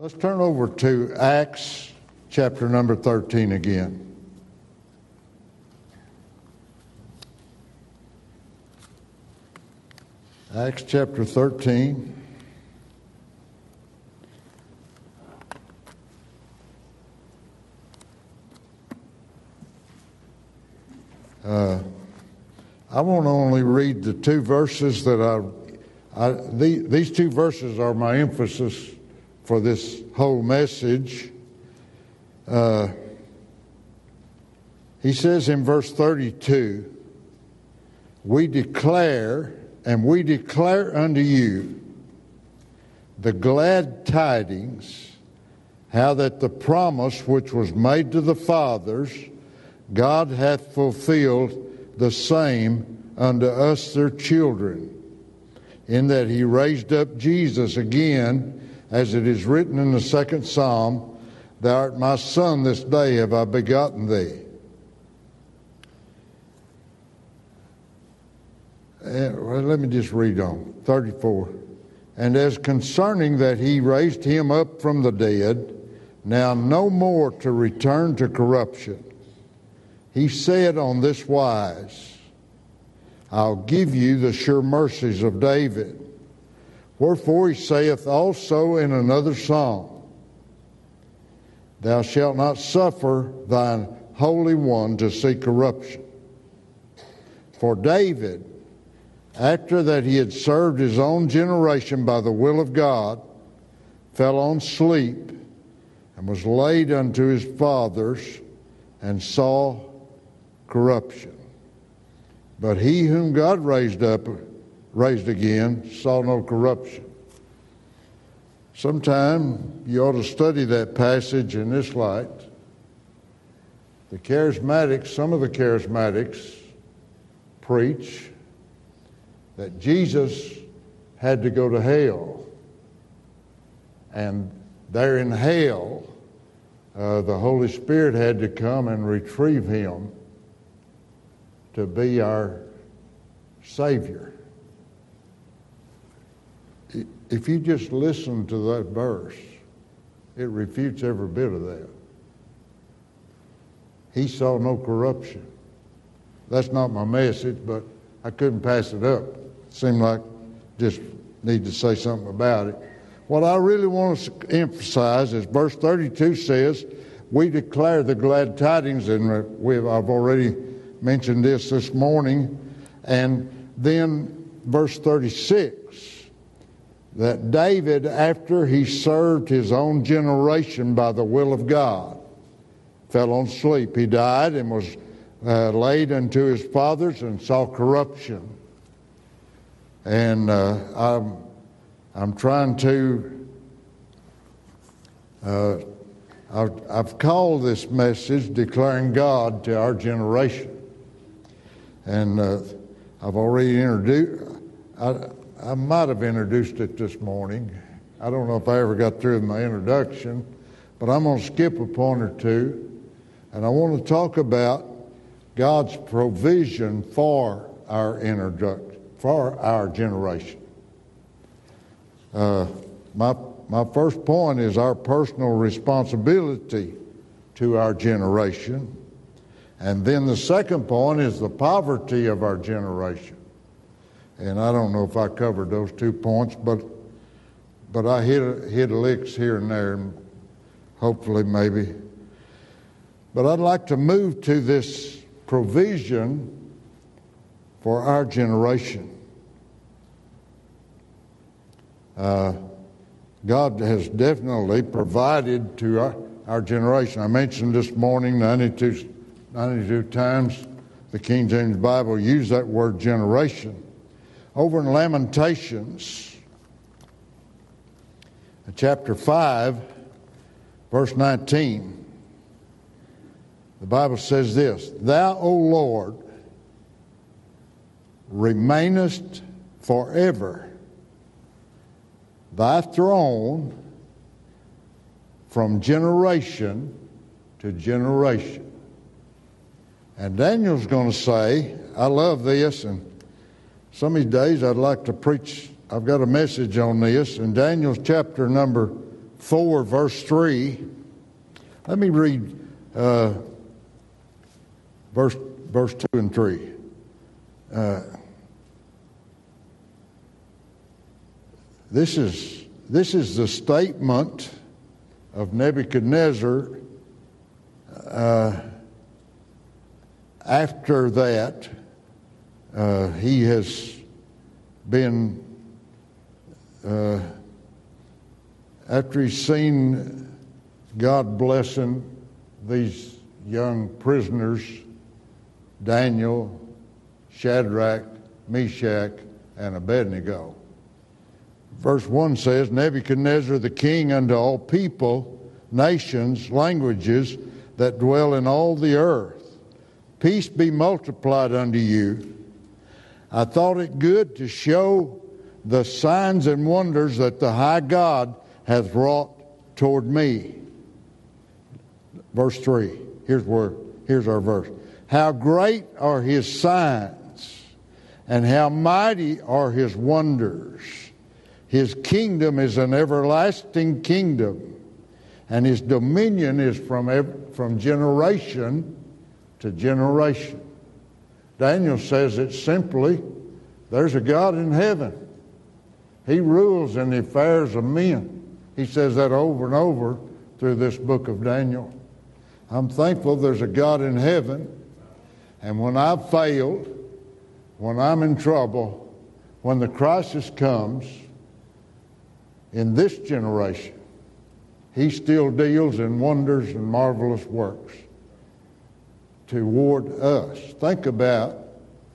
Let's turn over to Acts chapter number 13 again. Acts chapter 13. Uh, I want to only read the two verses that I, I the, these two verses are my emphasis for this whole message. Uh, he says in verse 32, We declare, and we declare unto you the glad tidings, how that the promise which was made to the fathers, God hath fulfilled the same unto us their children, in that he raised up Jesus again as it is written in the second psalm, Thou art my son, this day have I begotten thee. Uh, well, let me just read on. 34. And as concerning that he raised him up from the dead, now no more to return to corruption, he said on this wise, I'll give you the sure mercies of David. Wherefore he saith also in another psalm, Thou shalt not suffer thine Holy One to see corruption. For David, after that he had served his own generation by the will of God, fell on sleep and was laid unto his fathers and saw corruption. But he whom God raised up raised again, saw no corruption. Sometime you ought to study that passage in this light. The charismatics, some of the charismatics, preach that Jesus had to go to hell. And there in hell, uh, the Holy Spirit had to come and retrieve him to be our Savior if you just listen to that verse, it refutes every bit of that. He saw no corruption. That's not my message, but I couldn't pass it up. Seemed like just need to say something about it. What I really want to emphasize is verse 32 says, We declare the glad tidings, and we've, I've already mentioned this this morning. And then verse 36 that David, after he served his own generation by the will of God, fell on sleep. He died and was uh, laid unto his fathers and saw corruption. And uh, I'm, I'm trying to, uh, I've, I've called this message Declaring God to Our Generation. And uh, I've already introduced, I might have introduced it this morning. I don't know if I ever got through my introduction, but I'm going to skip a point or two, and I want to talk about God's provision for our introduction, for our generation. Uh, my my first point is our personal responsibility to our generation, and then the second point is the poverty of our generation. And I don't know if I covered those two points, but but I hit hit licks here and there, hopefully maybe. But I'd like to move to this provision for our generation. Uh, God has definitely provided to our, our, generation. I mentioned this morning 92, 92 times the King James Bible used that word generation over in Lamentations, chapter 5, verse 19, the Bible says this Thou, O Lord, remainest forever, thy throne from generation to generation. And Daniel's going to say, I love this, and some of these days I'd like to preach. I've got a message on this in Daniel's chapter number 4, verse 3. Let me read uh, verse, verse 2 and 3. Uh, this, is, this is the statement of Nebuchadnezzar uh, after that. Uh, he has been, uh, after he's seen God blessing these young prisoners, Daniel, Shadrach, Meshach, and Abednego. Verse 1 says Nebuchadnezzar the king unto all people, nations, languages that dwell in all the earth. Peace be multiplied unto you. I thought it good to show the signs and wonders that the high God hath wrought toward me. Verse 3. Here's where here's our verse. How great are his signs, and how mighty are his wonders. His kingdom is an everlasting kingdom, and his dominion is from, from generation to generation. Daniel says it simply there's a God in heaven. He rules in the affairs of men. He says that over and over through this book of Daniel. I'm thankful there's a God in heaven. And when I've failed, when I'm in trouble, when the crisis comes in this generation, He still deals in wonders and marvelous works toward us. Think about,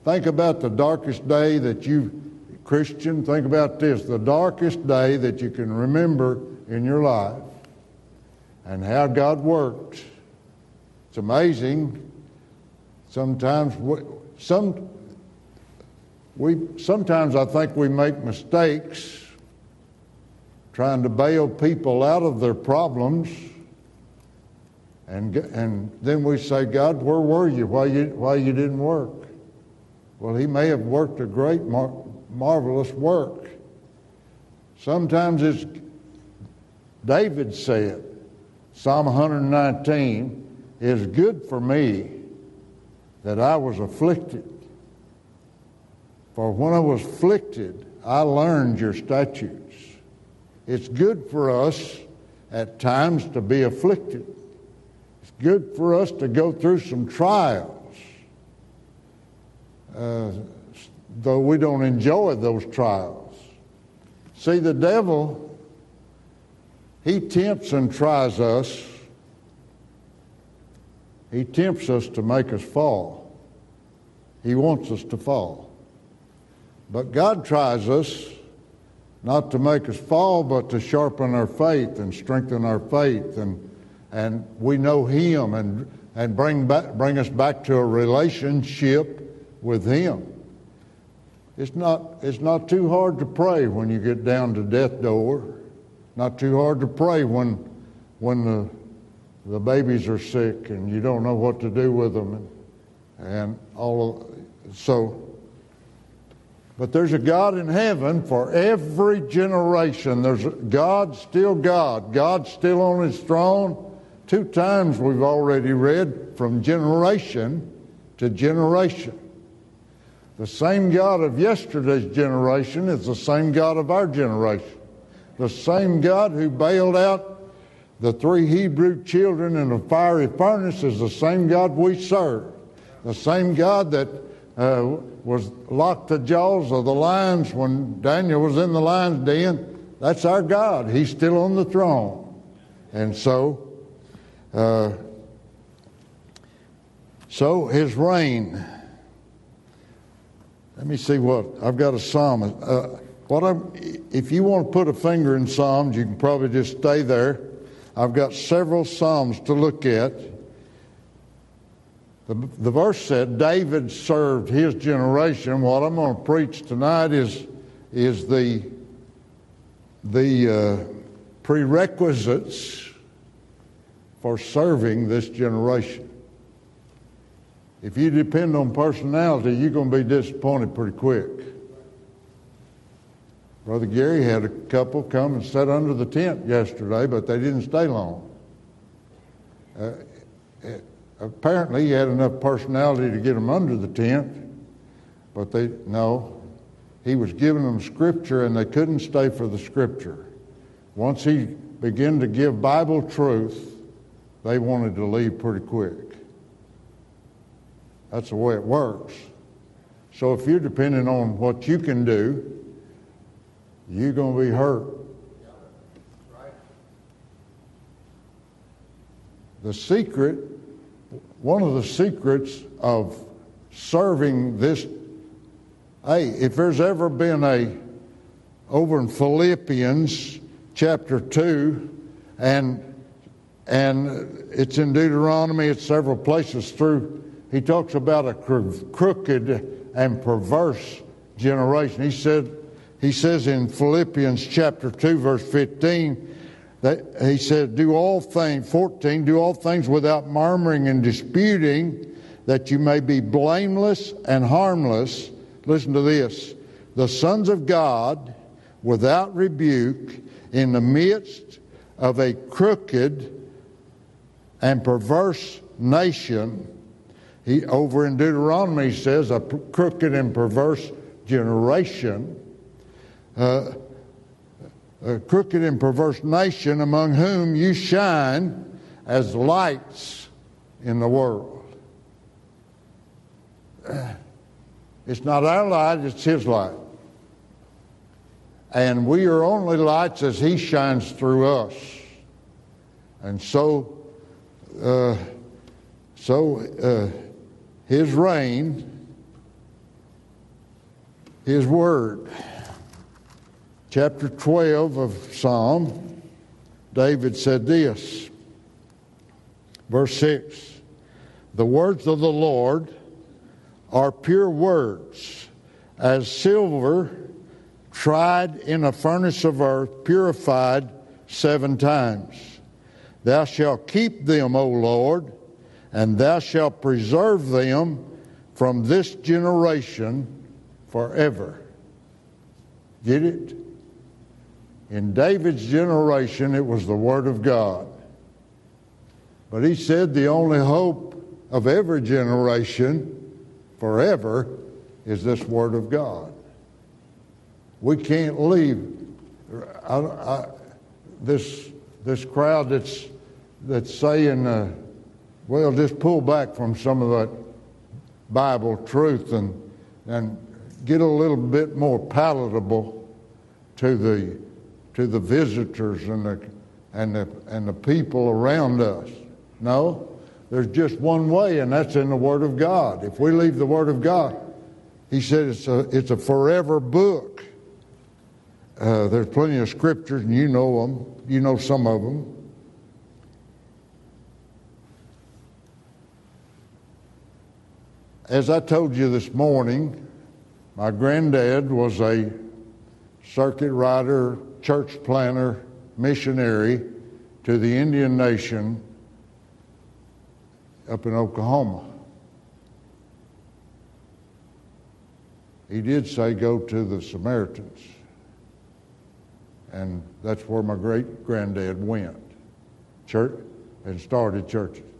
think about the darkest day that you, Christian, think about this the darkest day that you can remember in your life and how God worked. It's amazing. Sometimes we, some we sometimes I think we make mistakes trying to bail people out of their problems and, and then we say, God, where were you? Why, you? why you didn't work? Well, he may have worked a great, mar- marvelous work. Sometimes it's, David said, Psalm 119, is good for me that I was afflicted. For when I was afflicted, I learned your statutes. It's good for us at times to be afflicted good for us to go through some trials, uh, though we don't enjoy those trials. See, the devil, he tempts and tries us. He tempts us to make us fall. He wants us to fall. But God tries us not to make us fall, but to sharpen our faith and strengthen our faith and and we know Him and, and bring, back, bring us back to a relationship with Him. It's not, it's not too hard to pray when you get down to death door. Not too hard to pray when, when the, the babies are sick and you don't know what to do with them and, and all of, so but there's a God in heaven for every generation. There's God still God. God's still on his throne. Two times we've already read from generation to generation. The same God of yesterday's generation is the same God of our generation. The same God who bailed out the three Hebrew children in a fiery furnace is the same God we serve. The same God that uh, was locked the jaws of the lions when Daniel was in the lion's den, that's our God. He's still on the throne. And so uh, so his reign. Let me see what I've got a psalm. Uh, what I'm, if you want to put a finger in Psalms, you can probably just stay there. I've got several Psalms to look at. The, the verse said David served his generation. What I'm going to preach tonight is, is the, the uh, prerequisites for serving this generation. If you depend on personality, you're going to be disappointed pretty quick. Brother Gary had a couple come and sat under the tent yesterday, but they didn't stay long. Uh, apparently, he had enough personality to get them under the tent, but they, no, he was giving them scripture and they couldn't stay for the scripture. Once he began to give Bible truth, they wanted to leave pretty quick. That's the way it works. So if you're depending on what you can do, you're going to be hurt. The secret, one of the secrets of serving this, hey, if there's ever been a, over in Philippians chapter 2, and and it's in Deuteronomy, it's several places through. He talks about a crooked and perverse generation. He said, he says in Philippians chapter 2, verse 15, that he said, Do all things, 14, do all things without murmuring and disputing, that you may be blameless and harmless. Listen to this the sons of God without rebuke in the midst of a crooked and perverse nation. He, over in Deuteronomy says, a crooked and perverse generation uh, a crooked and perverse nation among whom you shine as lights in the world. It's not our light, it's His light. And we are only lights as He shines through us. And so, uh, so uh, His reign, His word chapter 12 of Psalm, David said this. Verse 6 The words of the Lord are pure words, as silver tried in a furnace of earth, purified seven times. Thou shalt keep them, O Lord, and thou shalt preserve them from this generation forever. Get it? In David's generation, it was the Word of God. But he said the only hope of every generation forever is this Word of God. We can't leave I, I, this, this crowd that's, that's saying, uh, well, just pull back from some of that Bible truth and, and get a little bit more palatable to the to the visitors and the, and the, and the people around us. No, there's just one way, and that's in the Word of God. If we leave the Word of God, he said it's a, it's a forever book. Uh, there's plenty of scriptures, and you know them. You know some of them. As I told you this morning, my granddad was a circuit rider church planter, missionary to the Indian nation up in Oklahoma. He did say, Go to the Samaritans. And that's where my great granddad went, church, and started churches.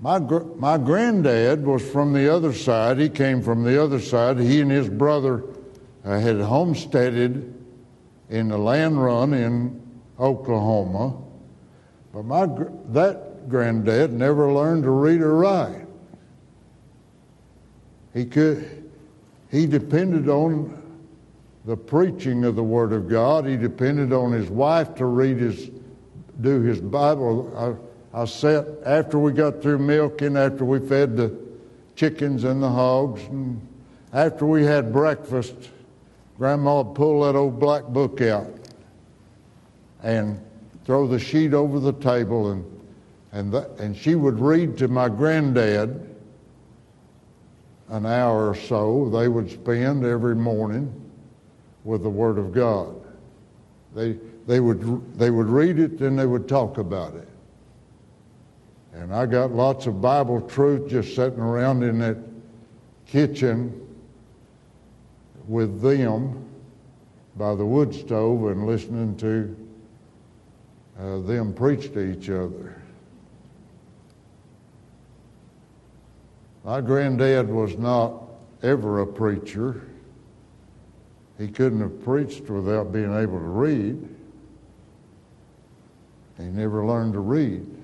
My, my granddad was from the other side. He came from the other side. He and his brother uh, had homesteaded in the land run in Oklahoma. But my that granddad never learned to read or write. He could he depended on the preaching of the Word of God. He depended on his wife to read his do his Bible. I, I sat after we got through milking, after we fed the chickens and the hogs, and after we had breakfast Grandma would pull that old black book out and throw the sheet over the table, and, and, the, and she would read to my granddad an hour or so they would spend every morning with the Word of God. They, they, would, they would read it, and they would talk about it. And I got lots of Bible truth just sitting around in that kitchen with them by the wood stove and listening to uh, them preach to each other. My granddad was not ever a preacher. He couldn't have preached without being able to read. He never learned to read.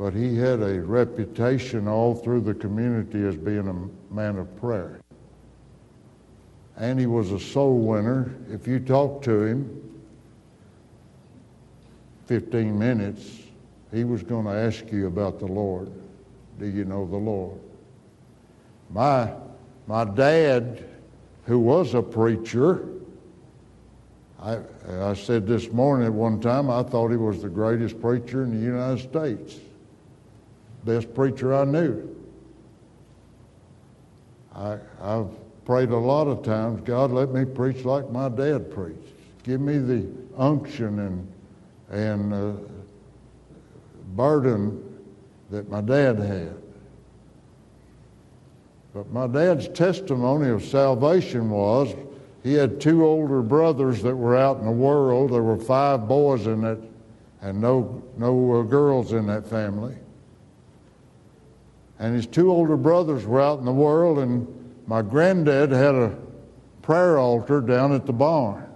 But he had a reputation all through the community as being a man of prayer. And he was a soul winner. If you talked to him 15 minutes, he was going to ask you about the Lord. Do you know the Lord? My, my dad, who was a preacher, I, I said this morning at one time, I thought he was the greatest preacher in the United States. Best preacher I knew. I, I've prayed a lot of times, God, let me preach like my dad preached. Give me the unction and, and uh, burden that my dad had. But my dad's testimony of salvation was he had two older brothers that were out in the world. There were five boys in it and no, no uh, girls in that family. And his two older brothers were out in the world, and my granddad had a prayer altar down at the barn.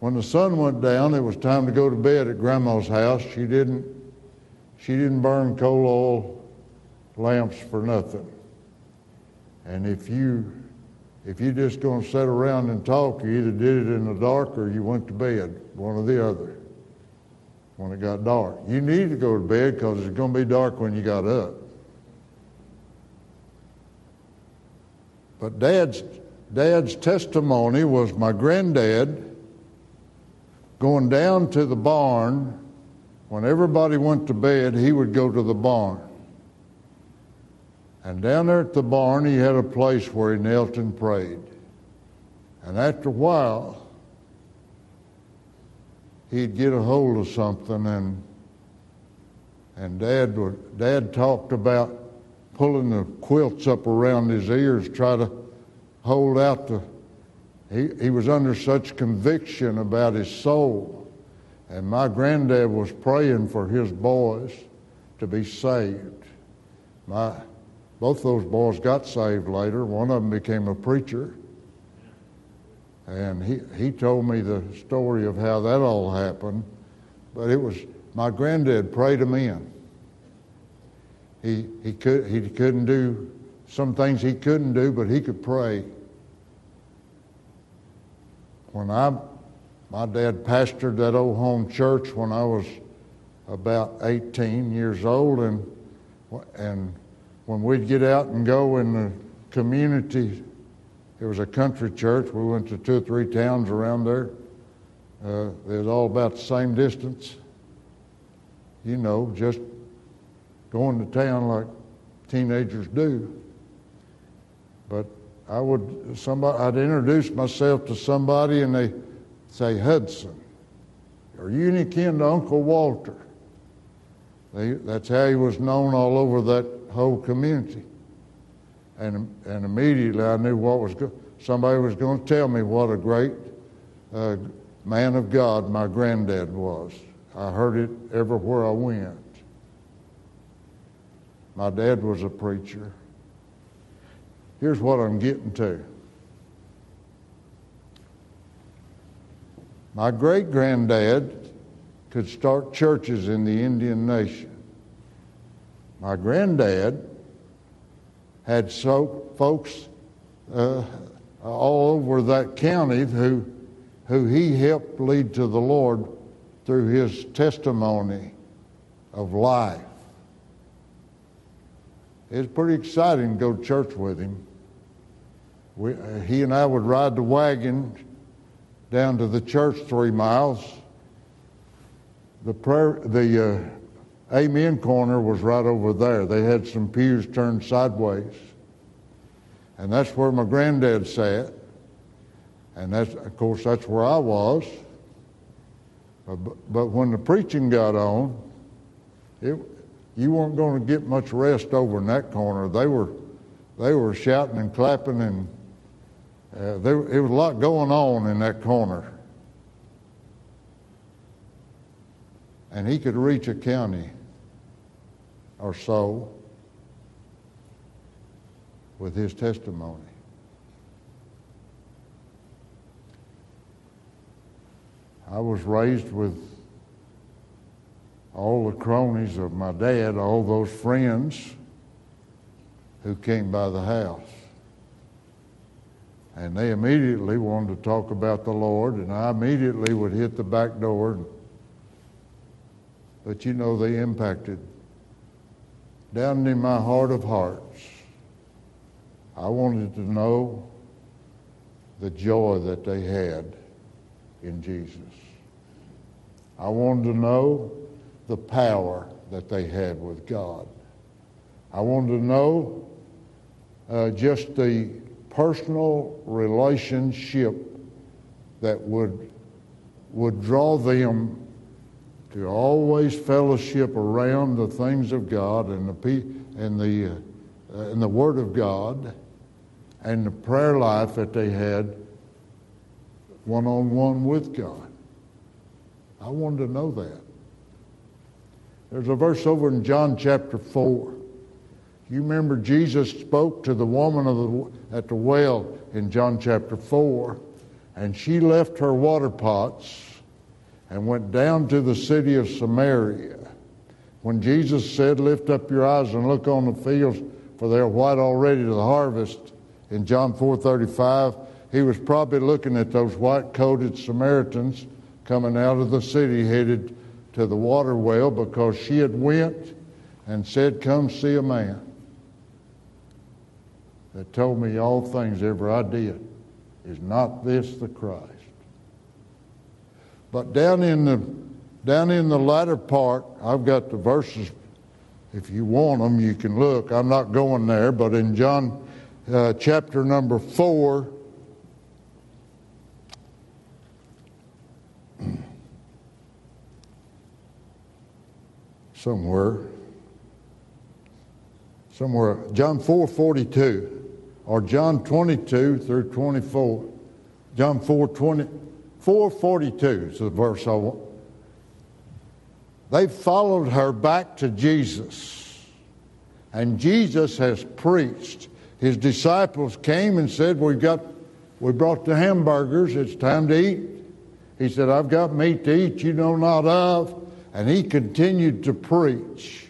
When the sun went down, it was time to go to bed at Grandma's house. She didn't, she didn't burn coal oil lamps for nothing. And if you if you're just going to sit around and talk, you either did it in the dark or you went to bed, one or the other, when it got dark. You need to go to bed because it's going to be dark when you got up. But Dad's, Dad's testimony was my granddad going down to the barn. When everybody went to bed, he would go to the barn. And down there at the barn, he had a place where he knelt and prayed. And after a while, he'd get a hold of something, and and Dad would, Dad talked about pulling the quilts up around his ears, try to hold out the. He, he was under such conviction about his soul. And my granddad was praying for his boys to be saved. My, both those boys got saved later. One of them became a preacher. And he, he told me the story of how that all happened. But it was my granddad prayed him in. He, he, could, he couldn't do some things he couldn't do, but he could pray. When I, my dad pastored that old home church when I was about 18 years old, and, and when we'd get out and go in the community, it was a country church. We went to two or three towns around there. Uh, they was all about the same distance. You know, just going to town like teenagers do. But I would somebody I'd introduce myself to somebody and they say Hudson. Are you any kin to Uncle Walter? They, that's how he was known all over that whole community. And, and immediately I knew what was going somebody was going to tell me what a great uh, man of God my granddad was. I heard it everywhere I went. My dad was a preacher. Here's what I'm getting to. My great granddad could start churches in the Indian nation. My granddad had so, folks uh, all over that county who, who he helped lead to the Lord through his testimony of life. It was pretty exciting to go to church with him. We, uh, he and I would ride the wagon down to the church three miles. The prayer, the uh, Amen corner was right over there. They had some pews turned sideways. And that's where my granddad sat. And that's, of course, that's where I was. But, but when the preaching got on, it, you weren't going to get much rest over in that corner. They were, they were shouting and clapping and Uh, there, there was a lot going on in that corner. And he could reach a county or so with his testimony. I was raised with all the cronies of my dad, all those friends who came by the house. And they immediately wanted to talk about the Lord, and I immediately would hit the back door. But you know, they impacted. Down in my heart of hearts, I wanted to know the joy that they had in Jesus. I wanted to know the power that they had with God. I wanted to know uh, just the personal relationship that would, would draw them to always fellowship around the things of God and the, and the, uh, and the Word of God and the prayer life that they had one on one with God. I wanted to know that. There's a verse over in John chapter 4. You remember Jesus spoke to the woman the, at the well in John chapter 4, and she left her water pots and went down to the city of Samaria. When Jesus said, Lift up your eyes and look on the fields, for they are white already to the harvest, in John 4:35, he was probably looking at those white-coated Samaritans coming out of the city headed to the water well because she had went and said, Come see a man that told me all things ever I did. Is not this the Christ? But down in the down in the latter part, I've got the verses. If you want them, you can look. I'm not going there, but in John uh, chapter number four, somewhere, somewhere, John 4 42, or John 22 through 24. John 4 20, 4 42 is the verse I want. They followed her back to Jesus, and Jesus has preached. His disciples came and said, We've got, we brought the hamburgers, it's time to eat. He said, I've got meat to eat you know not of. And he continued to preach.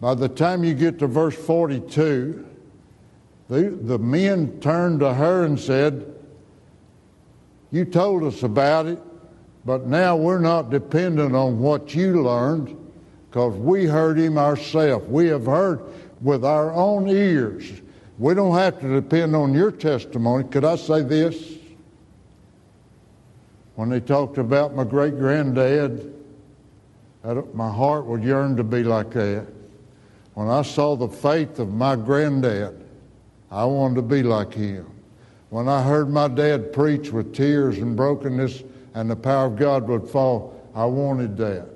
By the time you get to verse 42, the, the men turned to her and said, You told us about it, but now we're not dependent on what you learned because we heard him ourselves. We have heard with our own ears. We don't have to depend on your testimony. Could I say this? When they talked about my great granddad, my heart would yearn to be like that. When I saw the faith of my granddad, I wanted to be like him. When I heard my dad preach with tears and brokenness and the power of God would fall, I wanted that.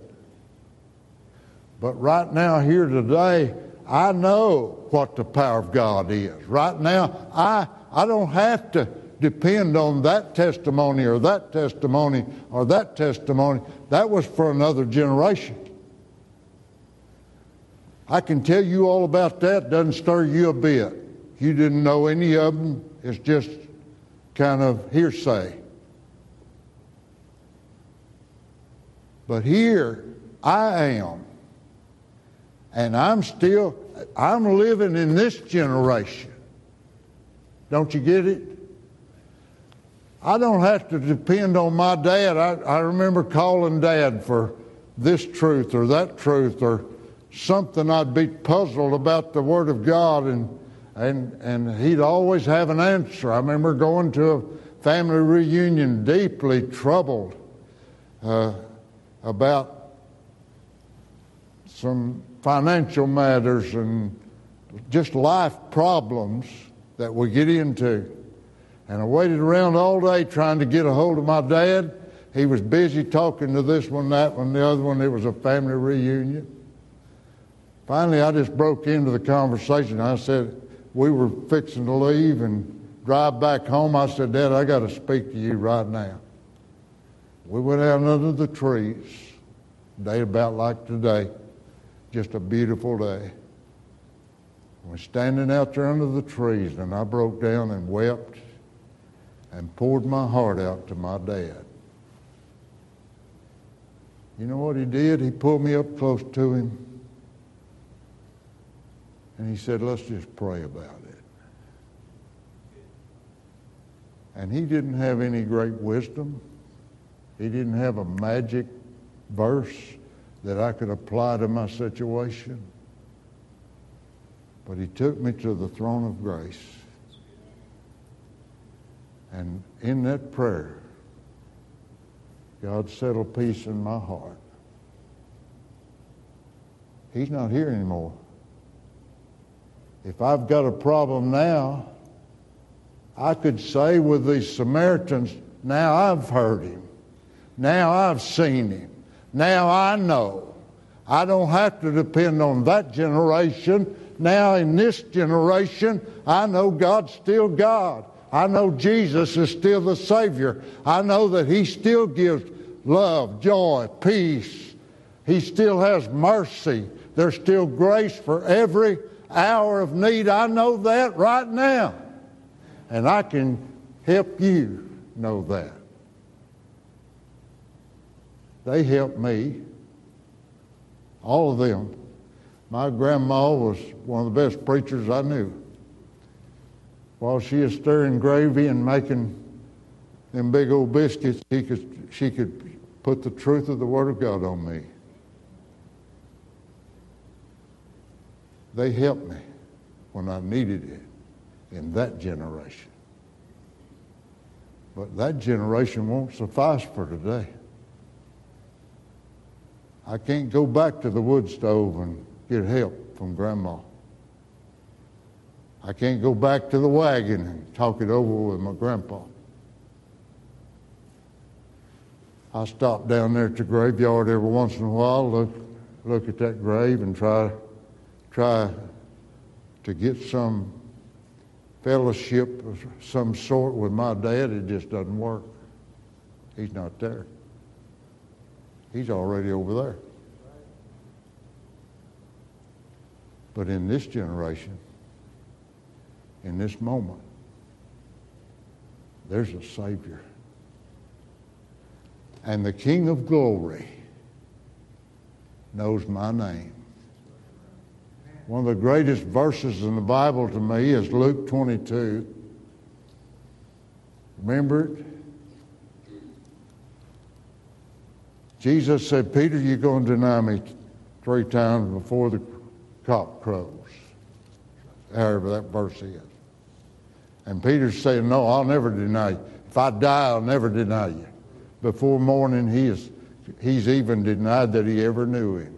But right now, here today, I know what the power of God is. Right now, I, I don't have to depend on that testimony or that testimony or that testimony. That was for another generation. I can tell you all about that, doesn't stir you a bit. You didn't know any of them, it's just kind of hearsay. But here I am, and I'm still, I'm living in this generation. Don't you get it? I don't have to depend on my dad. I, I remember calling dad for this truth or that truth or something I'd be puzzled about the Word of God, and, and, and he'd always have an answer. I remember going to a family reunion deeply troubled uh, about some financial matters and just life problems that we get into. And I waited around all day trying to get a hold of my dad. He was busy talking to this one, that one, the other one. It was a family reunion. Finally, I just broke into the conversation. I said, We were fixing to leave and drive back home, I said, Dad, I got to speak to you right now. We went out under the trees, day about like today, just a beautiful day. We're standing out there under the trees, and I broke down and wept and poured my heart out to my dad. You know what he did? He pulled me up close to him and he said, Let's just pray about it. And he didn't have any great wisdom. He didn't have a magic verse that I could apply to my situation. But he took me to the throne of grace. And in that prayer, God settled peace in my heart. He's not here anymore. If I've got a problem now, I could say with these Samaritans, now I've heard him. Now I've seen him. Now I know. I don't have to depend on that generation. Now in this generation, I know God's still God. I know Jesus is still the Savior. I know that He still gives love, joy, peace. He still has mercy. There's still grace for every hour of need. I know that right now. And I can help you know that. They helped me, all of them. My grandma was one of the best preachers I knew. While she was stirring gravy and making them big old biscuits, he could, she could put the truth of the Word of God on me. They helped me when I needed it in that generation. But that generation won't suffice for today. I can't go back to the wood stove and get help from grandma. I can't go back to the wagon and talk it over with my grandpa. I stop down there at the graveyard every once in a while, look, look at that grave and try, try to get some fellowship of some sort with my dad. It just doesn't work. He's not there. He's already over there. But in this generation, in this moment, there's a Savior. And the King of glory knows my name. One of the greatest verses in the Bible to me is Luke 22. Remember it? Jesus said, Peter, you're going to deny me three times before the cock crows. However that verse is. And Peter's saying, No, I'll never deny you. If I die, I'll never deny you. Before morning, he is, he's even denied that he ever knew him.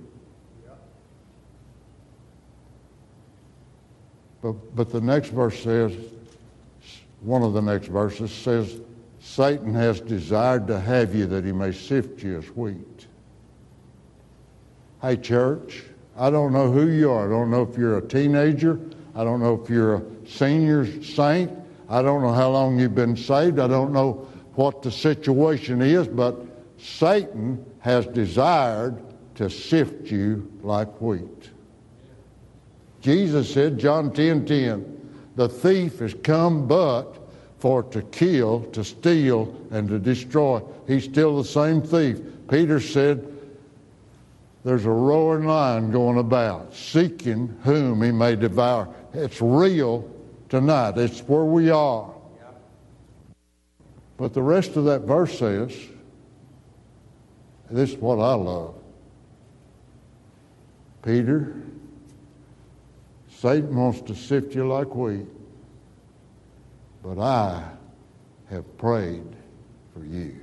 But, but the next verse says, one of the next verses says, Satan has desired to have you that he may sift you as wheat. Hey, church, I don't know who you are. I don't know if you're a teenager. I don't know if you're a senior saint. I don't know how long you've been saved. I don't know what the situation is, but Satan has desired to sift you like wheat. Jesus said, John 10 10, the thief has come but for to kill, to steal, and to destroy. He's still the same thief. Peter said, There's a roaring lion going about, seeking whom he may devour. It's real tonight, it's where we are. But the rest of that verse says, This is what I love. Peter, Satan wants to sift you like wheat, but I have prayed for you.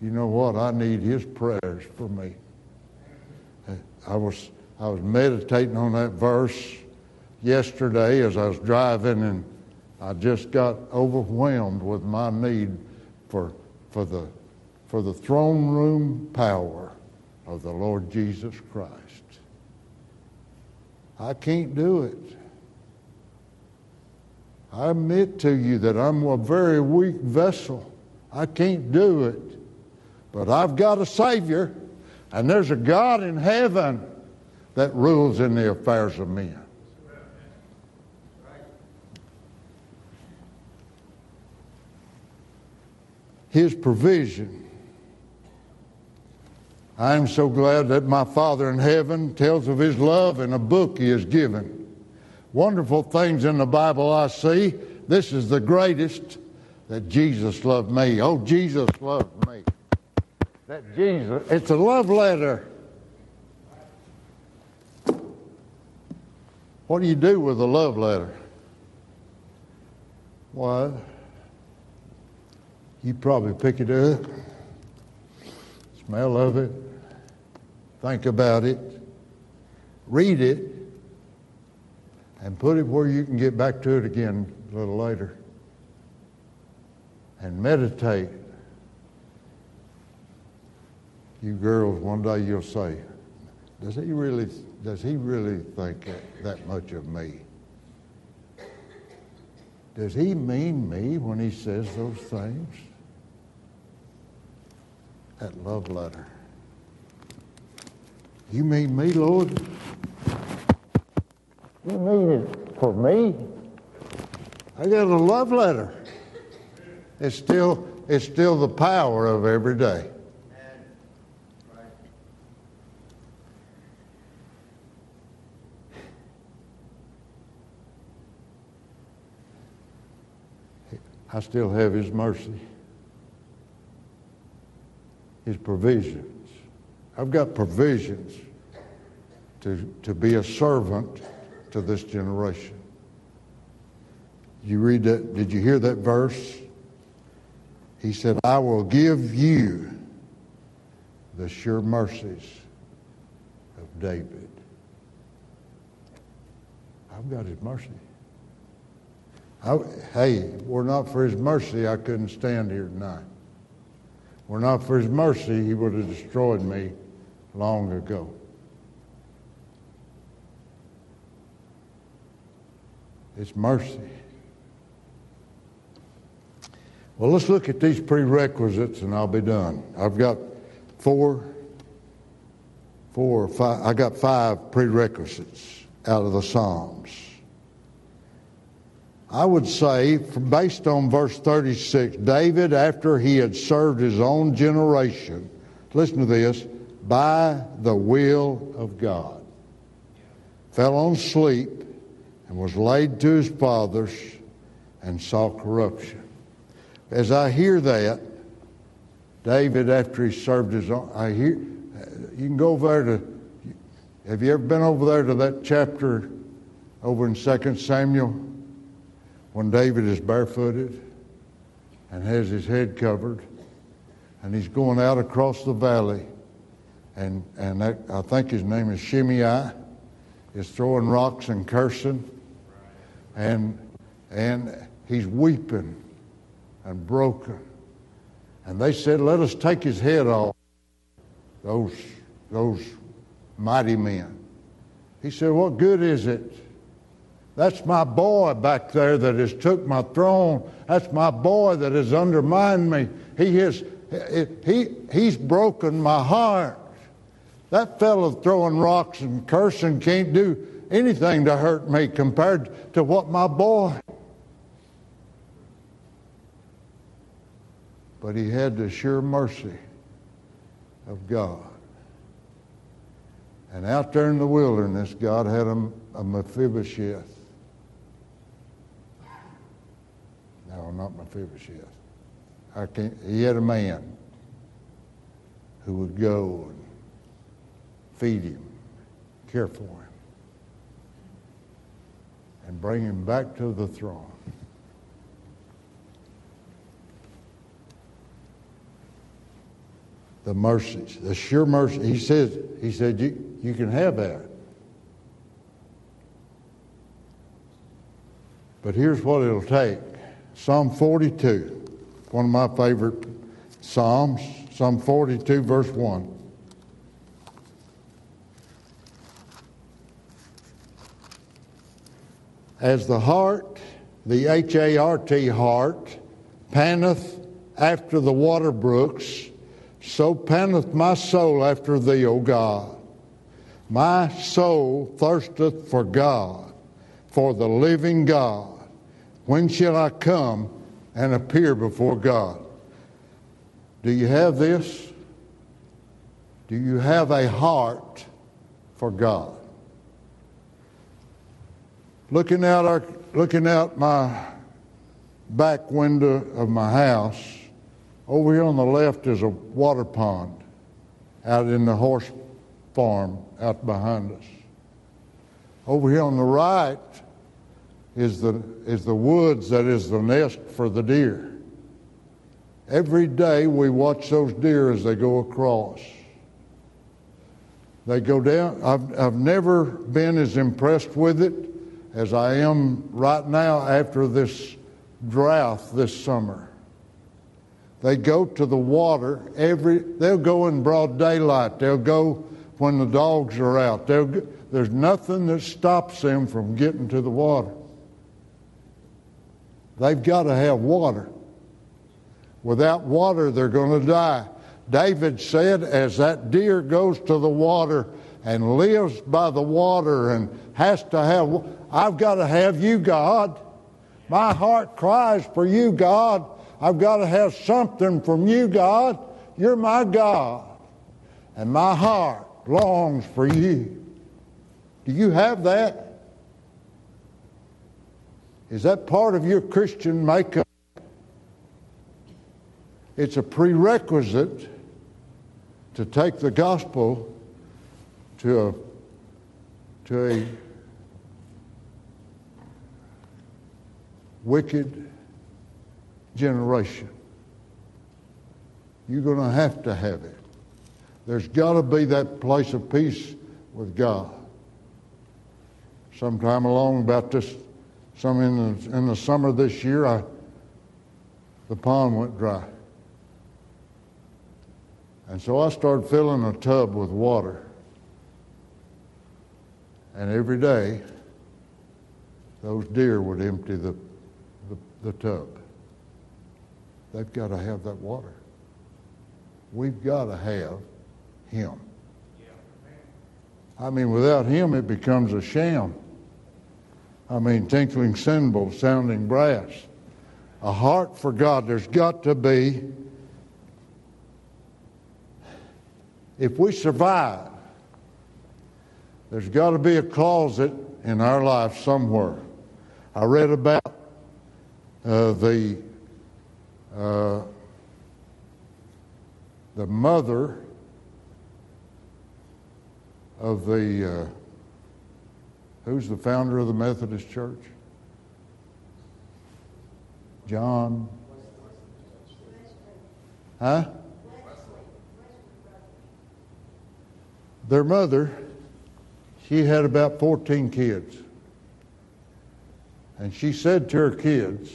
You know what? I need his prayers for me. I was, I was meditating on that verse yesterday as I was driving, and I just got overwhelmed with my need for, for, the, for the throne room power of the Lord Jesus Christ. I can't do it. I admit to you that I'm a very weak vessel. I can't do it. But I've got a Savior, and there's a God in heaven that rules in the affairs of men. His provision. I am so glad that my Father in heaven tells of His love in a book He has given. Wonderful things in the Bible I see. This is the greatest that Jesus loved me. Oh, Jesus loved me. That Jesus, it's a love letter. What do you do with a love letter? Why, you probably pick it up, smell of it, think about it, read it, and put it where you can get back to it again a little later. And meditate. You girls, one day you'll say, does he really, does he really think that, that much of me? Does he mean me when he says those things? That love letter. You mean me, Lord? You mean it for me? I got a love letter. It's still, it's still the power of every day. I still have His mercy, His provisions. I've got provisions to, to be a servant to this generation. You read that, did you hear that verse? He said, I will give you the sure mercies of David. I've got his mercy. I, hey, were not for his mercy, I couldn't stand here tonight. Were not for his mercy, he would have destroyed me long ago. It's mercy. Well, let's look at these prerequisites and I'll be done. I've got four, four or five, I got five prerequisites out of the Psalms. I would say, based on verse 36, David, after he had served his own generation, listen to this, by the will of God, fell on sleep and was laid to his fathers and saw corruption. As I hear that, David, after he served his own, I hear, you can go over there to, have you ever been over there to that chapter over in 2 Samuel? When David is barefooted and has his head covered and he's going out across the valley and, and that, I think his name is Shimei, is throwing rocks and cursing and, and he's weeping and broken. And they said, Let us take his head off, those, those mighty men. He said, What good is it? That's my boy back there that has took my throne. That's my boy that has undermined me. He has he, he's broken my heart. That fellow throwing rocks and cursing can't do anything to hurt me compared to what my boy. But he had the sure mercy of God. And out there in the wilderness, God had a, a Mephibosheth. No, not Mephibosheth. I can't, he had a man who would go feed him, care for him and bring him back to the throne. The mercies, the sure mercy. He says, he said, you, you can have that. But here's what it'll take. Psalm 42, one of my favorite Psalms, Psalm 42, verse 1. As the hart the H A R T heart, panteth after the water brooks, so panteth my soul after thee, O God. My soul thirsteth for God, for the living God. When shall I come and appear before God? Do you have this? Do you have a heart for God? Looking out our looking out my back window of my house, over here on the left is a water pond out in the horse farm out behind us. Over here on the right is the, is the woods that is the nest for the deer. Every day we watch those deer as they go across. They go down. I've, I've never been as impressed with it as I am right now after this drought this summer. They go to the water every, they'll go in broad daylight. They'll go when the dogs are out. They'll, there's nothing that stops them from getting to the water. They've got to have water. Without water, they're going to die. David said, as that deer goes to the water and lives by the water and has to have, I've got to have you, God. My heart cries for you, God. I've got to have something from you, God. You're my God. And my heart longs for you. Do you have that? Is that part of your Christian makeup? It's a prerequisite to take the gospel to a, to a wicked generation. You're going to have to have it. There's got to be that place of peace with God. Sometime along about this, some in the, in the summer this year, I, the pond went dry. And so I started filling a tub with water. And every day, those deer would empty the, the, tub. They've got to have that water. We've got to have Him. I mean, without Him, it becomes a sham. I mean, tinkling cymbals, sounding brass. A heart for God. There's got to be, if we survive, there's got to be a closet in our life somewhere. I read about the uh, the mother of the uh, who's the founder of the Methodist Church? John. Huh? Their mother, she had about 14 kids. And she said to her kids,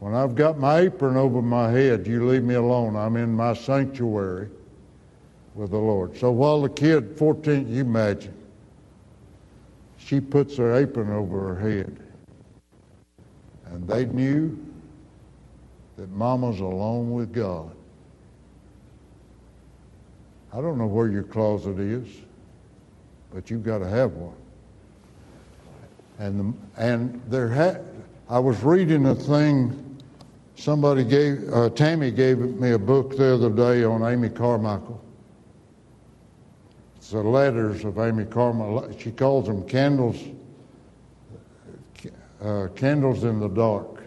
when I've got my apron over my head, you leave me alone. I'm in my sanctuary with the Lord. So while the kid, 14, you imagine, she puts her apron over her head. And they knew that mama's alone with God. I don't know where your closet is, but you've got to have one. And, the, and there ha- I was reading a thing Somebody gave, uh, Tammy gave me a book the other day on Amy Carmichael. It's the letters of Amy Carmichael. She calls them candles, uh, candles in the dark.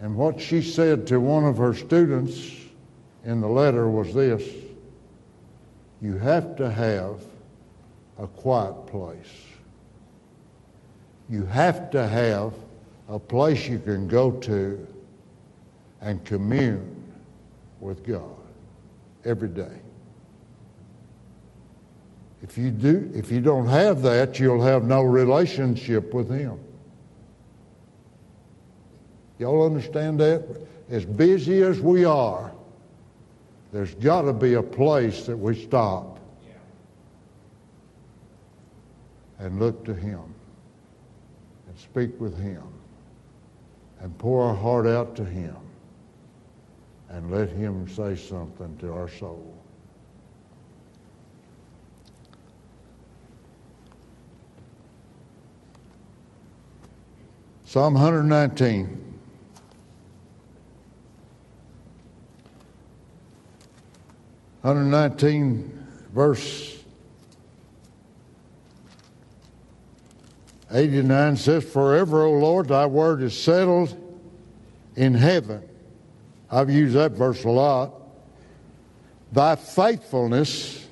And what she said to one of her students in the letter was this You have to have a quiet place. You have to have a place you can go to and commune with God every day. If you do if you don't have that, you'll have no relationship with him. Y'all understand that? As busy as we are, there's got to be a place that we stop and look to him and speak with Him and pour our heart out to Him and let Him say something to our soul. Psalm 119. Hundred nineteen, verse eighty nine says, "Forever, O Lord, Thy word is settled in heaven." I've used that verse a lot. Thy faithfulness,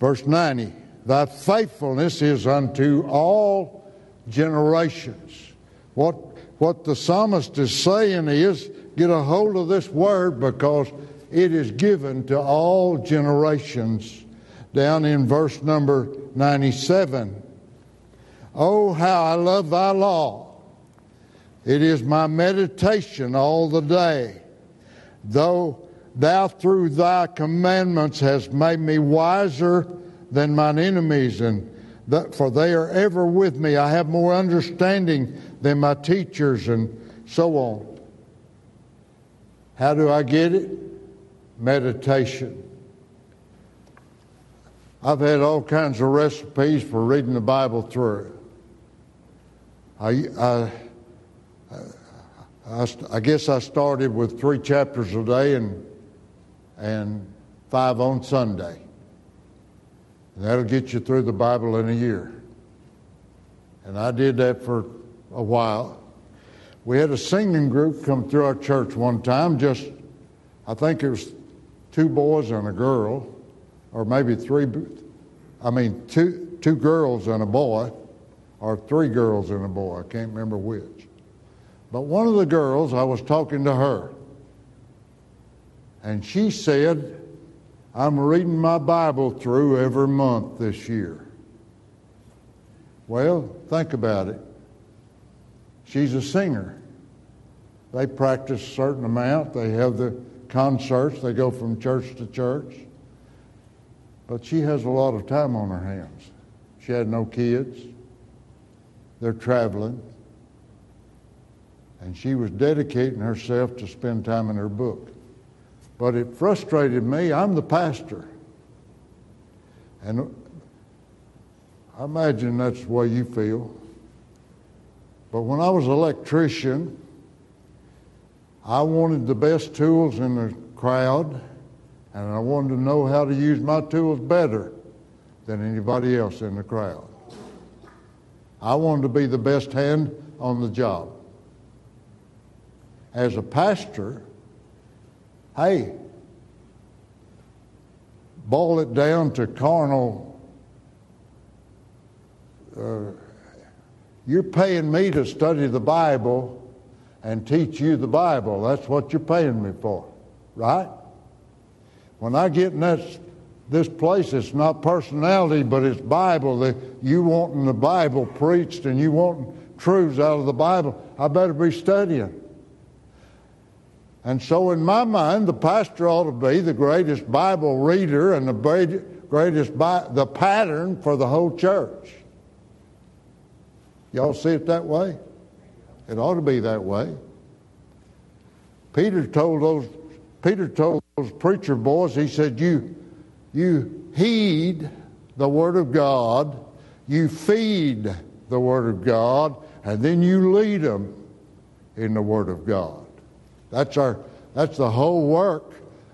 verse ninety, Thy faithfulness is unto all generations. What, what the psalmist is saying is get a hold of this word because it is given to all generations. Down in verse number 97. Oh, how I love thy law. It is my meditation all the day. Though thou through thy commandments hast made me wiser than mine enemies, and that, for they are ever with me. I have more understanding than my teachers, and so on. How do I get it? Meditation. I've had all kinds of recipes for reading the Bible through. I, I, I, I guess I started with three chapters a day and, and five on Sunday. And that'll get you through the Bible in a year. And I did that for a while. We had a singing group come through our church one time, just, I think it was two boys and a girl, or maybe three, I mean, two, two girls and a boy, or three girls and a boy, I can't remember which. But one of the girls, I was talking to her, and she said, I'm reading my Bible through every month this year. Well, think about it. She's a singer. They practice a certain amount. They have the concerts. They go from church to church. But she has a lot of time on her hands. She had no kids. They're traveling. And she was dedicating herself to spend time in her book. But it frustrated me. I'm the pastor. And I imagine that's the way you feel. But when I was an electrician, I wanted the best tools in the crowd, and I wanted to know how to use my tools better than anybody else in the crowd. I wanted to be the best hand on the job. As a pastor, hey, boil it down to carnal. Uh, you're paying me to study the Bible and teach you the Bible. That's what you're paying me for, right? When I get in this, this place, it's not personality, but it's Bible. That you wanting the Bible preached and you wanting truths out of the Bible, I better be studying. And so, in my mind, the pastor ought to be the greatest Bible reader and the greatest, the pattern for the whole church. Y'all see it that way? It ought to be that way. Peter told those Peter told those preacher boys, he said, You you heed the word of God, you feed the word of God, and then you lead them in the word of God. That's our that's the whole work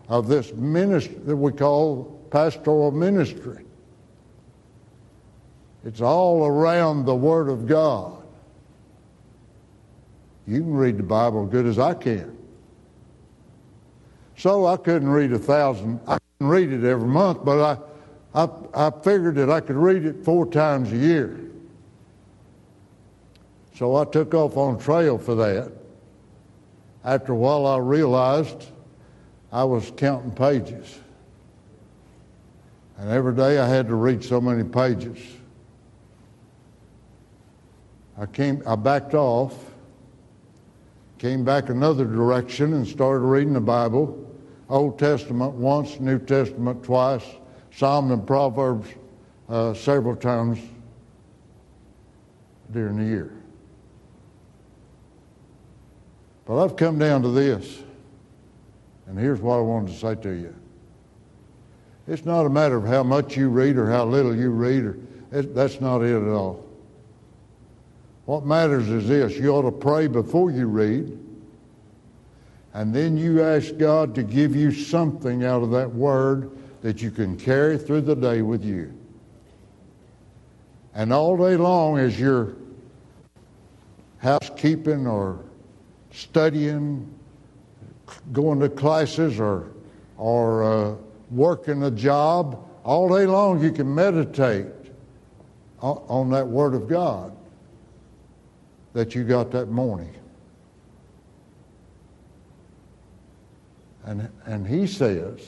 of this ministry that we call pastoral ministry. It's all around the Word of God. You can read the Bible as good as I can. So I couldn't read a thousand. I couldn't read it every month, but I, I, I figured that I could read it four times a year. So I took off on trail for that. After a while, I realized I was counting pages. And every day I had to read so many pages. I came, I backed off, came back another direction and started reading the Bible, Old Testament once, New Testament twice, Psalms and Proverbs uh, several times during the year. But I've come down to this, and here's what I wanted to say to you. It's not a matter of how much you read or how little you read, or, it, that's not it at all. What matters is this you ought to pray before you read, and then you ask God to give you something out of that word that you can carry through the day with you. And all day long, as you're housekeeping or studying, going to classes, or, or uh, working a job, all day long you can meditate on, on that Word of God that you got that morning. And, and he says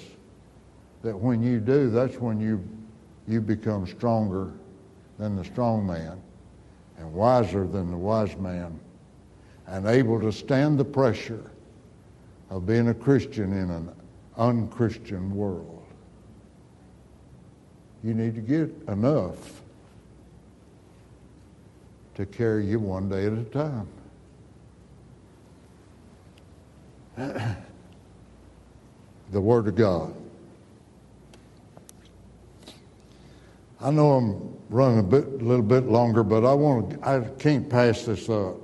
that when you do, that's when you, you become stronger than the strong man and wiser than the wise man and able to stand the pressure of being a Christian in an unchristian world. You need to get enough to carry you one day at a time. the Word of God. I know I'm running a bit, a little bit longer, but I want to, I can't pass this up.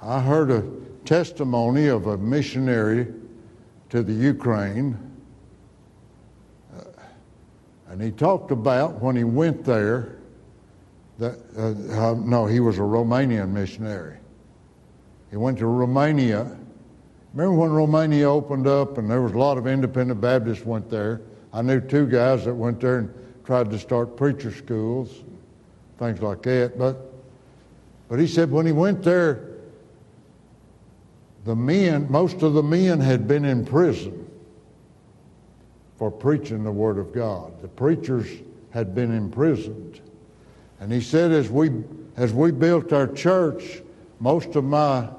I heard a testimony of a missionary to the Ukraine, uh, and he talked about when he went there that, uh, uh, no, he was a Romanian missionary. He went to Romania. Remember when Romania opened up and there was a lot of independent Baptists went there? I knew two guys that went there and tried to start preacher schools, things like that. But, but he said when he went there, the men, most of the men had been in prison for preaching the Word of God. The preachers had been imprisoned. And he said, as we, as we built our church, most of my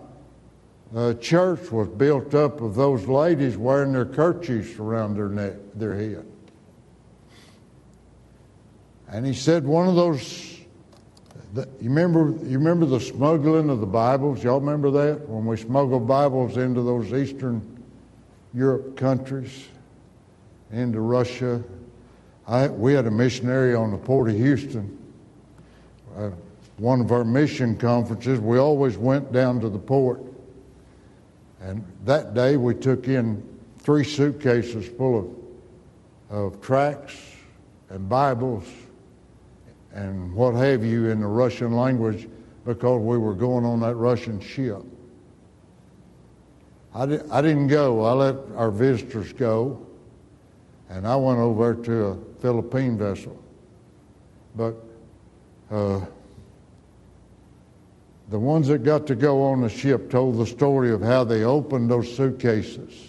uh, church was built up of those ladies wearing their kerchiefs around their neck, their head. And he said, one of those. The, you remember? You remember the smuggling of the Bibles? Y'all remember that when we smuggled Bibles into those Eastern Europe countries, into Russia? I, we had a missionary on the port of Houston uh, one of our mission conferences, we always went down to the port. And that day we took in three suitcases full of, of tracts and Bibles and what have you in the Russian language because we were going on that Russian ship. I, di- I didn't go. I let our visitors go, and I went over to a Philippine vessel. But uh, the ones that got to go on the ship told the story of how they opened those suitcases.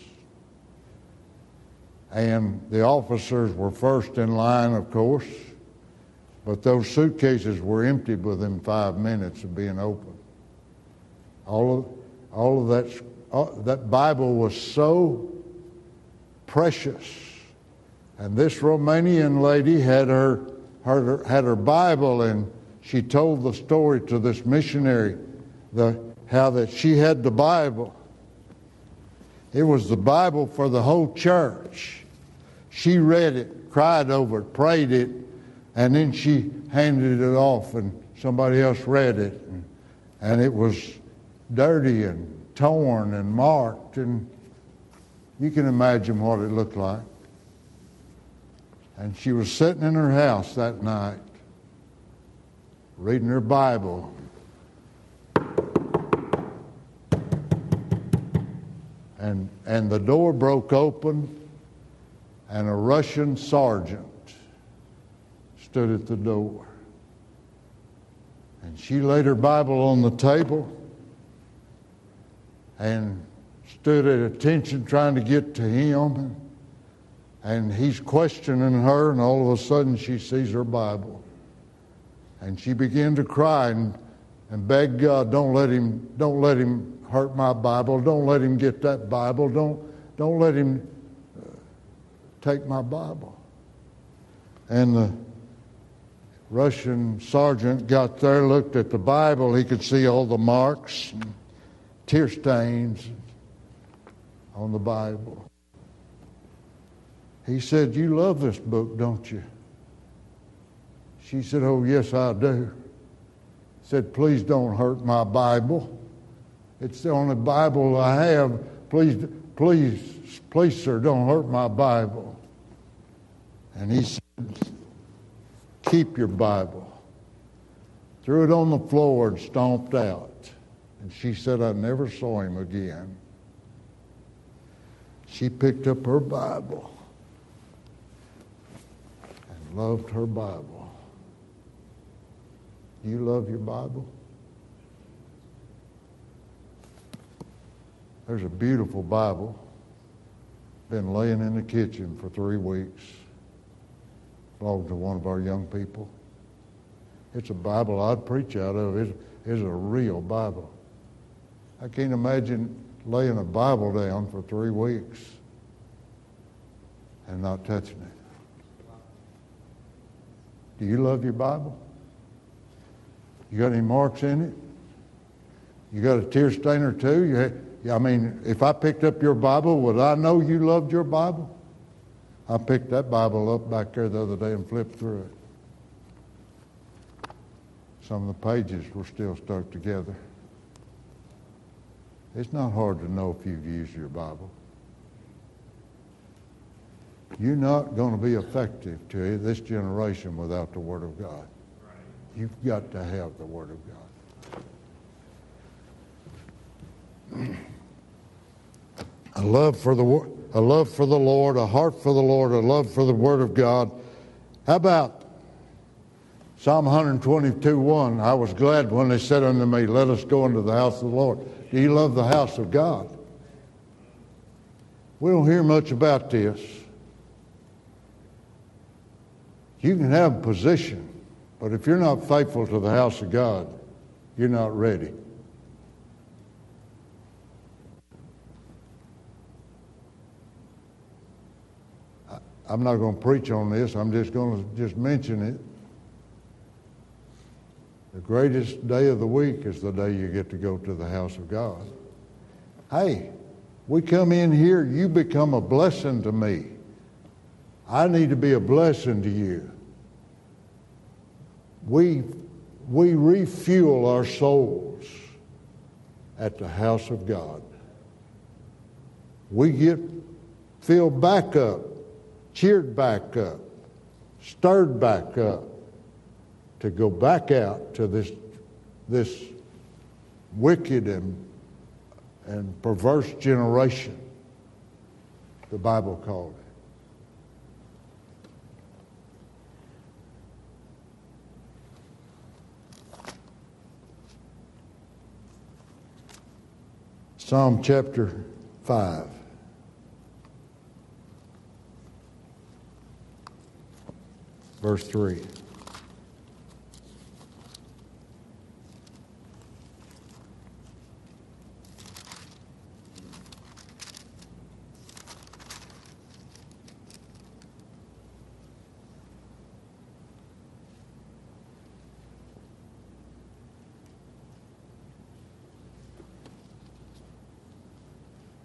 And the officers were first in line, of course, but those suitcases were emptied within five minutes of being opened. All of, all of that, all, that Bible was so precious. And this Romanian lady had her her, had her Bible and she told the story to this missionary, the, how that she had the Bible. It was the Bible for the whole church. She read it, cried over it, prayed it, and then she handed it off and somebody else read it. And, and it was dirty and torn and marked, and you can imagine what it looked like. And she was sitting in her house that night, reading her Bible. And, and the door broke open, and a Russian sergeant stood at the door. And she laid her Bible on the table and stood at attention trying to get to him and he's questioning her, and all of a sudden she sees her Bible. And she began to cry and, and beg God, don't let him, don't let him hurt my Bible. Don't let him get that Bible. Don't, don't let him uh, take my Bible. And the Russian sergeant got there, looked at the Bible. He could see all the marks. tear stains on the Bible. He said, You love this book, don't you? She said, Oh, yes, I do. Said, Please don't hurt my Bible. It's the only Bible I have. Please, please, please, sir, don't hurt my Bible. And he said, Keep your Bible. Threw it on the floor and stomped out. And she said, I never saw him again. She picked up her Bible and loved her Bible. You love your Bible? There's a beautiful Bible. Been laying in the kitchen for three weeks. Belonged to one of our young people. It's a Bible I'd preach out of. It's, it's a real Bible. I can't imagine laying a Bible down for three weeks and not touching it. Do you love your Bible? You got any marks in it? You got a tear stain or two? You, I mean, if I picked up your Bible, would I know you loved your Bible? I picked that Bible up back there the other day and flipped through it. Some of the pages were still stuck together. It's not hard to know if you've used your Bible. You're not going to be effective to this generation without the Word of God. You've got to have the Word of God. a love for the a love for the Lord, a heart for the Lord, a love for the Word of God. How about Psalm 122 1? I was glad when they said unto me, Let us go into the house of the Lord. Do you love the house of God? We don't hear much about this. You can have a position, but if you're not faithful to the house of God, you're not ready. I'm not going to preach on this. I'm just going to just mention it. The greatest day of the week is the day you get to go to the house of God. Hey, we come in here, you become a blessing to me. I need to be a blessing to you. We, we refuel our souls at the house of God. We get filled back up, cheered back up, stirred back up to go back out to this, this wicked and, and perverse generation, the Bible called Psalm chapter 5. Verse 3.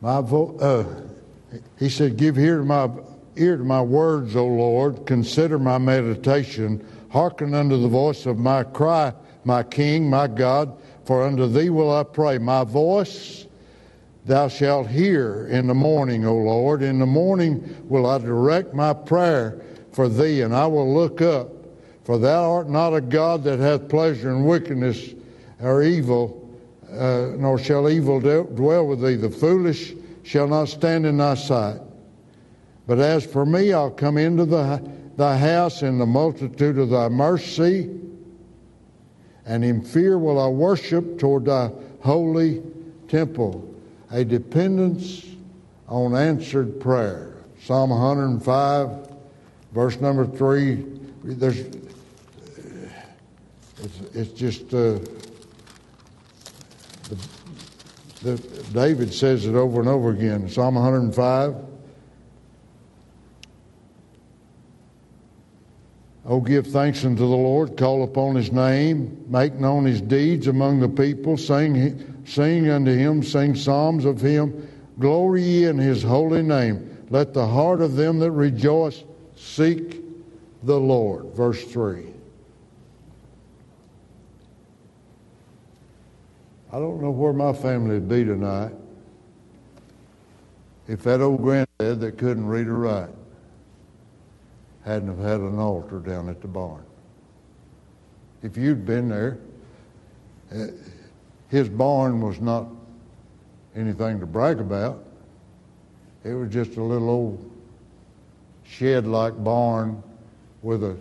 My vo- uh, he said, Give ear to my ear to my words, O Lord. Consider my meditation. Hearken unto the voice of my cry, my King, my God. For unto thee will I pray. My voice thou shalt hear in the morning, O Lord. In the morning will I direct my prayer for thee, and I will look up. For thou art not a God that hath pleasure in wickedness or evil uh, nor shall evil dwell with thee. The foolish shall not stand in thy sight. But as for me, I'll come into the, thy house in the multitude of thy mercy, and in fear will I worship toward thy holy temple. A dependence on answered prayer. Psalm 105, verse number 3. There's, it's, it's just. Uh, the, David says it over and over again. Psalm 105. Oh, give thanks unto the Lord, call upon his name, make known his deeds among the people, sing, sing unto him, sing psalms of him, glory ye in his holy name. Let the heart of them that rejoice seek the Lord. Verse 3. I don't know where my family would be tonight if that old granddad that couldn't read or write hadn't have had an altar down at the barn. If you'd been there, uh, his barn was not anything to brag about. It was just a little old shed-like barn with a,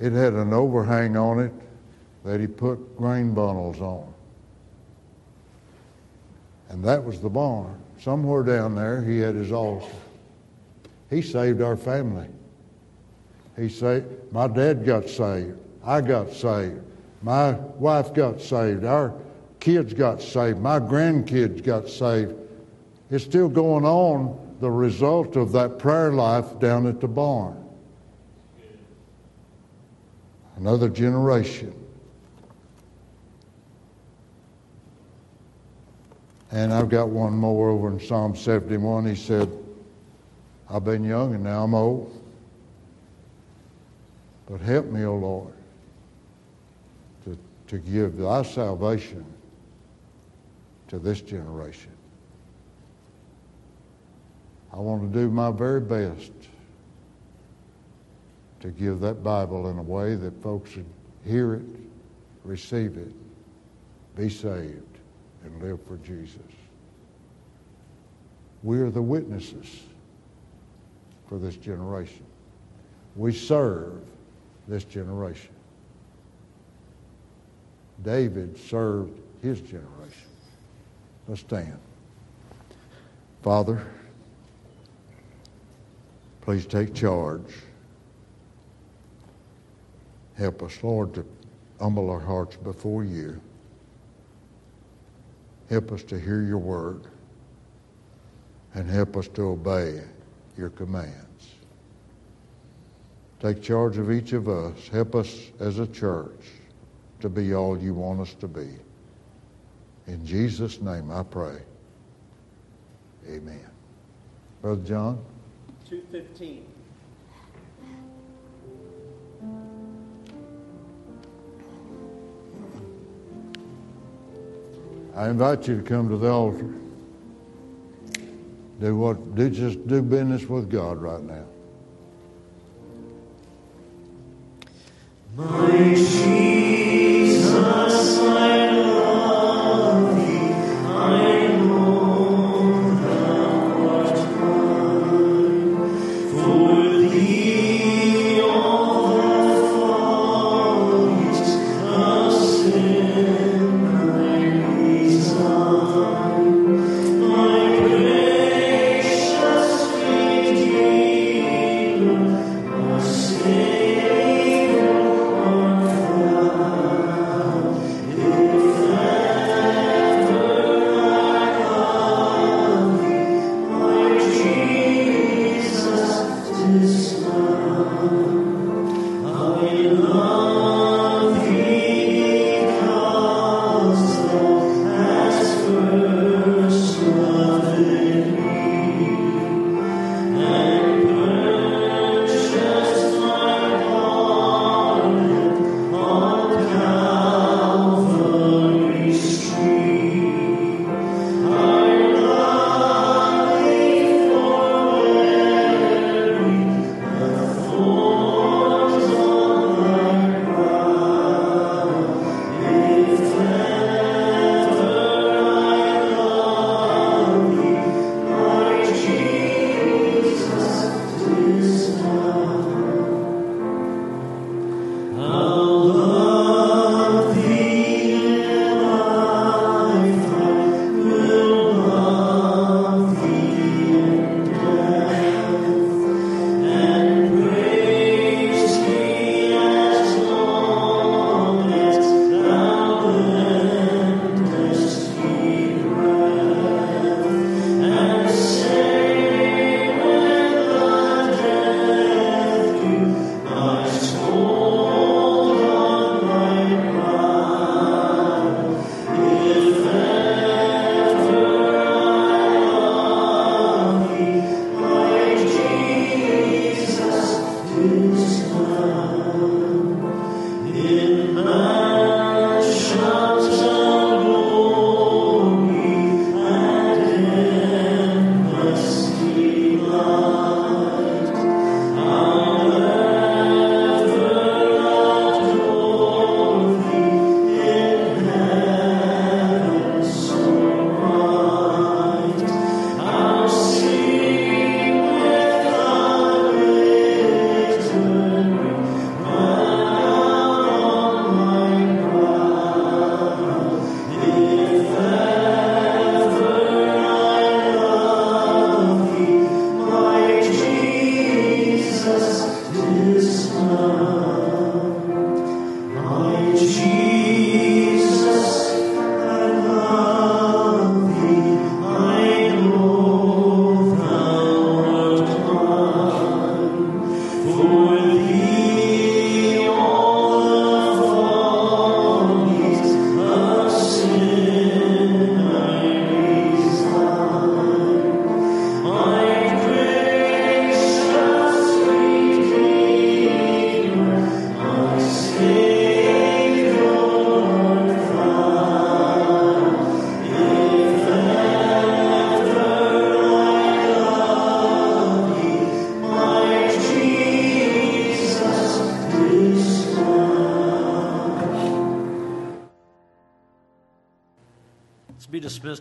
it had an overhang on it that he put grain bundles on. And that was the barn. Somewhere down there, he had his altar. He saved our family. He said, My dad got saved. I got saved. My wife got saved. Our kids got saved. My grandkids got saved. It's still going on, the result of that prayer life down at the barn. Another generation. And I've got one more over in Psalm 71. He said, I've been young and now I'm old. But help me, O Lord, to, to give thy salvation to this generation. I want to do my very best to give that Bible in a way that folks would hear it, receive it, be saved, and live for Jesus. We are the witnesses for this generation. We serve this generation. David served his generation. Let's stand. Father, please take charge. Help us, Lord, to humble our hearts before you. Help us to hear your word and help us to obey your commands. Take charge of each of us. Help us as a church to be all you want us to be. In Jesus' name I pray. Amen. Brother John? 215. I invite you to come to the altar. Do what do just do business with God right now. My Jesus,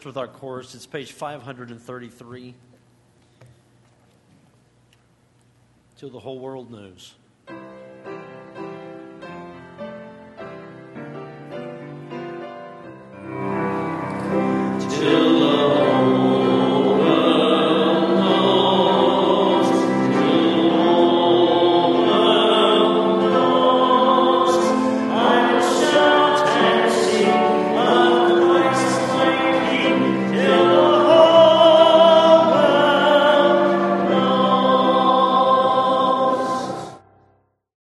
with our chorus. It's page 533. Till the whole world knows.